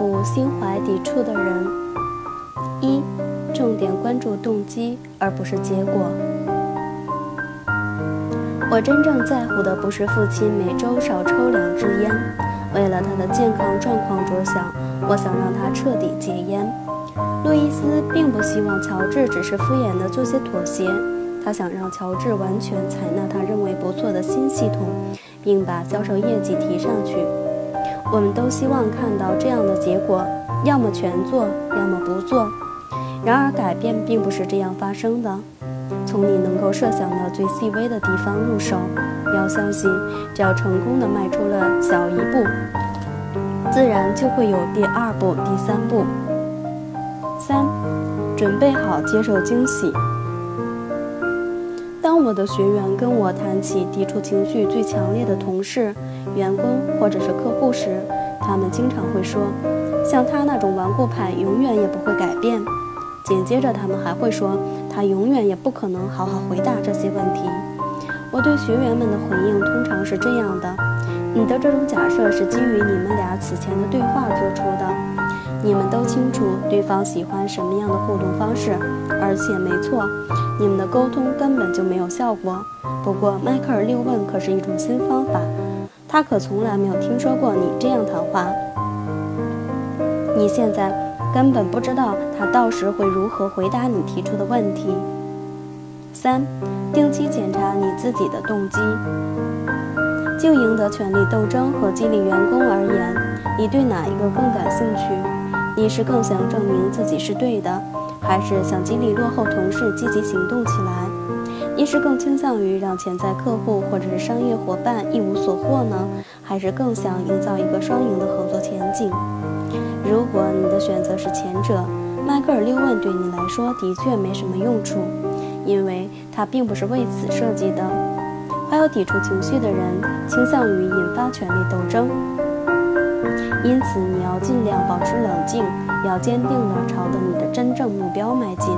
不心怀抵触的人。一，重点关注动机，而不是结果。我真正在乎的不是父亲每周少抽两支烟，为了他的健康状况着想，我想让他彻底戒烟。路易斯并不希望乔治只是敷衍地做些妥协，他想让乔治完全采纳他认为不错的新系统，并把销售业绩提上去。我们都希望看到这样的结果，要么全做，要么不做。然而，改变并不是这样发生的。从你能够设想的最细微的地方入手，要相信，只要成功的迈出了小一步，自然就会有第二步、第三步。三，准备好接受惊喜。当我的学员跟我谈起抵触情绪最强烈的同事、员工或者是客户时，他们经常会说：“像他那种顽固派，永远也不会改变。”紧接着，他们还会说。他永远也不可能好好回答这些问题。我对学员们的回应通常是这样的：你的这种假设是基于你们俩此前的对话做出的。你们都清楚对方喜欢什么样的互动方式，而且没错，你们的沟通根本就没有效果。不过，迈克尔六问可是一种新方法，他可从来没有听说过你这样谈话。你现在。根本不知道他到时会如何回答你提出的问题。三，定期检查你自己的动机。就赢得权力斗争和激励员工而言，你对哪一个更感兴趣？你是更想证明自己是对的，还是想激励落后同事积极行动起来？你是更倾向于让潜在客户或者是商业伙伴一无所获呢，还是更想营造一个双赢的合作前景？如果你的选择是前者，迈克尔六问对你来说的确没什么用处，因为它并不是为此设计的。要抵触情绪的人倾向于引发权力斗争，因此你要尽量保持冷静，要坚定地朝着你的真正目标迈进。